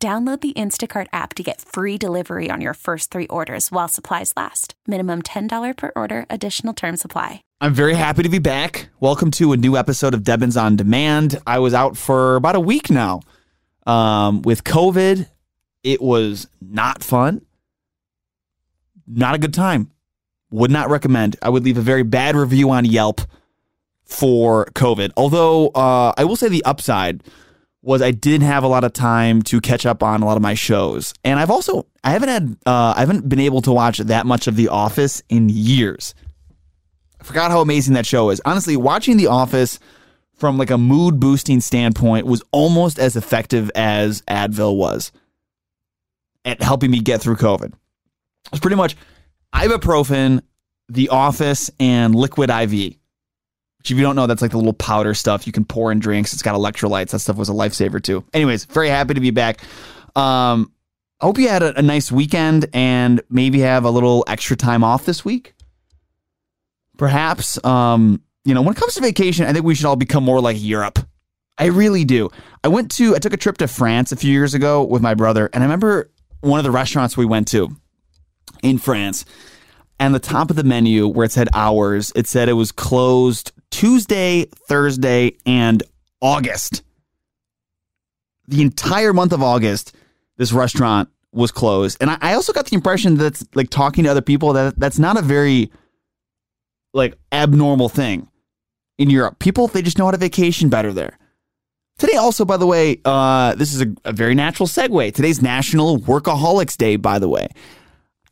Download the Instacart app to get free delivery on your first three orders while supplies last. Minimum $10 per order, additional term supply. I'm very happy to be back. Welcome to a new episode of Debbins on Demand. I was out for about a week now um, with COVID. It was not fun, not a good time. Would not recommend. I would leave a very bad review on Yelp for COVID. Although uh, I will say the upside was I didn't have a lot of time to catch up on a lot of my shows, and I've also I haven't had uh, I haven't been able to watch that much of The Office in years. I forgot how amazing that show is. Honestly, watching The Office from like a mood boosting standpoint was almost as effective as Advil was at helping me get through COVID. It's pretty much ibuprofen, The Office, and liquid IV. Which, if you don't know, that's like the little powder stuff you can pour in drinks. It's got electrolytes. That stuff was a lifesaver too. Anyways, very happy to be back. Um, I hope you had a, a nice weekend and maybe have a little extra time off this week. Perhaps, um, you know, when it comes to vacation, I think we should all become more like Europe. I really do. I went to, I took a trip to France a few years ago with my brother, and I remember one of the restaurants we went to in France and the top of the menu where it said hours, it said it was closed Tuesday, Thursday, and August. The entire month of August, this restaurant was closed. And I, I also got the impression that like talking to other people that that's not a very like abnormal thing in Europe. People they just know how to vacation better there. Today, also, by the way, uh, this is a, a very natural segue. Today's National Workaholics Day, by the way.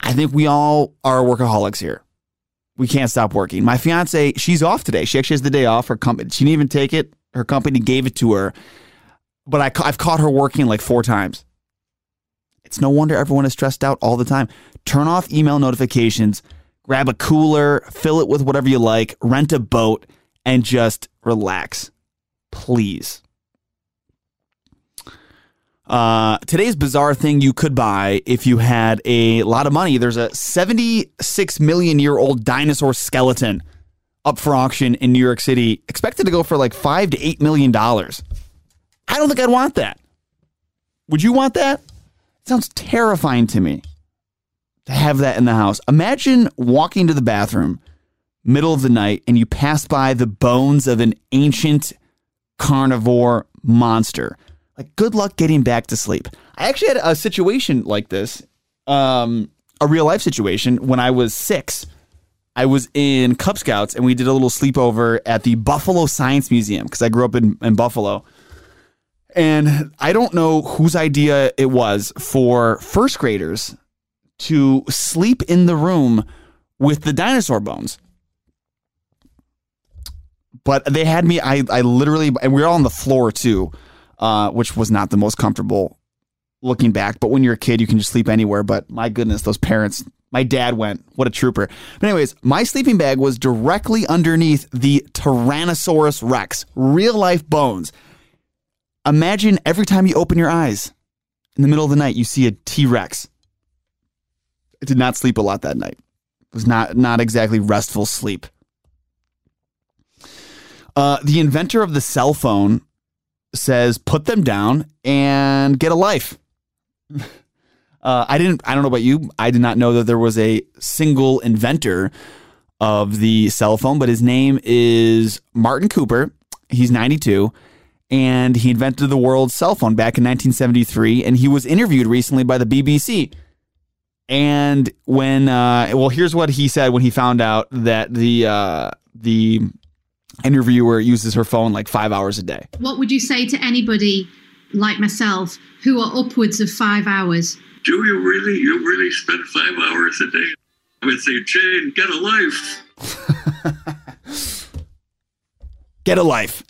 I think we all are workaholics here. We can't stop working. My fiance, she's off today. She actually has the day off. Her company, she didn't even take it. Her company gave it to her. But I, I've caught her working like four times. It's no wonder everyone is stressed out all the time. Turn off email notifications, grab a cooler, fill it with whatever you like, rent a boat, and just relax. Please. Uh, today's bizarre thing you could buy if you had a lot of money. There's a 76 million year old dinosaur skeleton up for auction in New York City, expected to go for like five to eight million dollars. I don't think I'd want that. Would you want that? It sounds terrifying to me to have that in the house. Imagine walking to the bathroom middle of the night and you pass by the bones of an ancient carnivore monster like, good luck getting back to sleep. I actually had a situation like this, um, a real life situation when I was six. I was in Cub Scouts and we did a little sleepover at the Buffalo Science Museum because I grew up in, in Buffalo. And I don't know whose idea it was for first graders to sleep in the room with the dinosaur bones. But they had me, I, I literally, and we were all on the floor too uh, which was not the most comfortable looking back. But when you're a kid, you can just sleep anywhere. But my goodness, those parents. My dad went. What a trooper. But, anyways, my sleeping bag was directly underneath the Tyrannosaurus Rex, real life bones. Imagine every time you open your eyes in the middle of the night, you see a T Rex. I did not sleep a lot that night. It was not, not exactly restful sleep. Uh, the inventor of the cell phone says put them down and get a life. Uh, I didn't. I don't know about you. I did not know that there was a single inventor of the cell phone, but his name is Martin Cooper. He's 92, and he invented the world's cell phone back in 1973. And he was interviewed recently by the BBC. And when, uh, well, here's what he said when he found out that the uh, the interviewer uses her phone like five hours a day. What would you say to anybody like myself who are upwards of five hours? Do you really, you really spend five hours a day? I would say, Jane, get a life. get a life.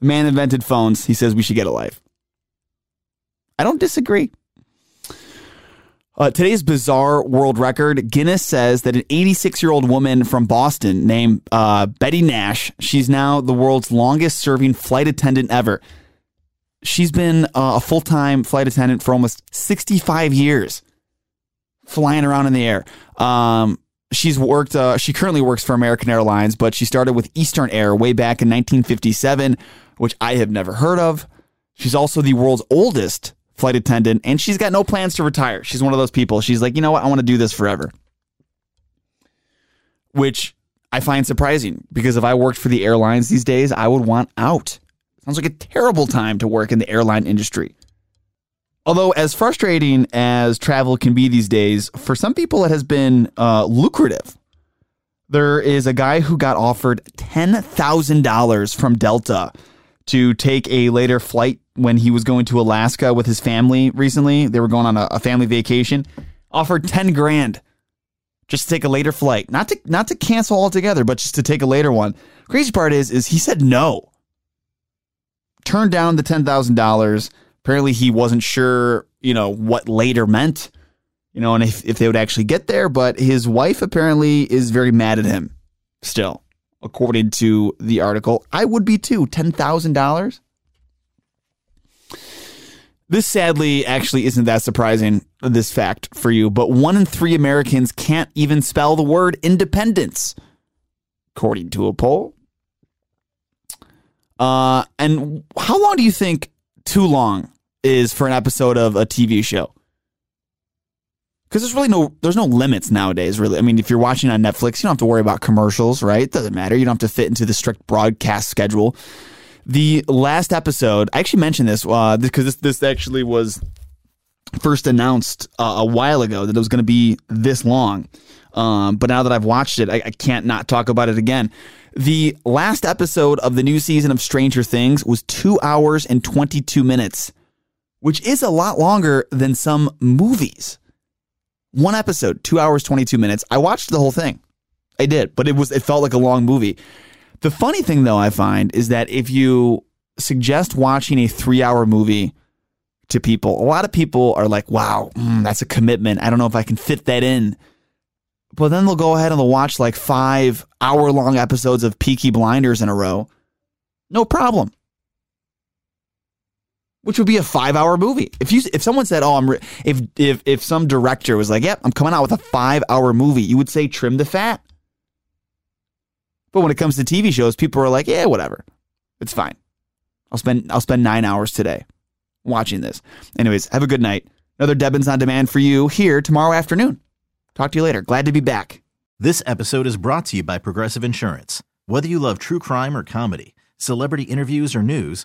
Man invented phones. He says we should get a life. I don't disagree. Uh, today's bizarre world record Guinness says that an 86 year old woman from Boston named uh, Bette Nash, she's now the world's longest serving flight attendant ever. She's been uh, a full time flight attendant for almost 65 years, flying around in the air. Um, she's worked, uh, she currently works for American Airlines, but she started with Eastern Air way back in 1957, which I have never heard of. She's also the world's oldest flight attendant, and she's got no plans to retire. She's one of those people. She's like, you know what? I want to do this forever. Which I find surprising because if I worked for the airlines these days, I would want out. Sounds like a terrible time to work in the airline industry. Although, as frustrating as travel can be these days, for some people it has been uh, lucrative. There is a guy who got offered $10,000 from Delta to take a later flight when he was going to Alaska with his family recently. They were going on a, a family vacation. Offered 10 grand just to take a later flight. Not to not to cancel altogether, but just to take a later one. Crazy part is is he said no. Turned down the $10,000. Apparently he wasn't sure, you know, what later meant. You know, and if, if they would actually get there, but his wife apparently is very mad at him still according to the article. I would be too. $10,000? This sadly actually isn't that surprising, this fact for you, but one in three Americans can't even spell the word independence, according to a poll. Uh, and how long do you think too long is for an episode of a TV show? Because there's really no there's no limits nowadays really. I mean if you're watching on netflix you don't have to worry about commercials right? It doesn't matter. You don't have to fit into the strict broadcast schedule. The last episode i actually mentioned this uh, because this, this actually was first announced uh, a while ago that it was going to be this long. Um, but now that i've watched it I, I can't not talk about it again. The last episode of the new season of stranger things was two hours and 22 minutes which is a lot longer than some movies one episode, two hours, 22 minutes. I watched the whole thing. I did, but it was, it felt like a long movie. The funny thing though, I find is that if you suggest watching a three hour movie to people, a lot of people are like, wow, mm, that's a commitment. I don't know if I can fit that in. But then they'll go ahead and they'll watch like five hour long episodes of Peaky Blinders in a row. No problem which would be a five hour movie. If you if someone said, "Oh, I'm," if if if some director was like, "Yep, I'm coming out with a five hour movie," you would say, "Trim the fat." But when it comes to TV shows, people are like, "Yeah, whatever, it's fine. I'll spend I'll spend nine hours today watching this." Anyways, have a good night. Another Debbins on demand for you here tomorrow afternoon. Talk to you later. Glad to be back. This episode is brought to you by Progressive Insurance. Whether you love true crime or comedy, celebrity interviews or news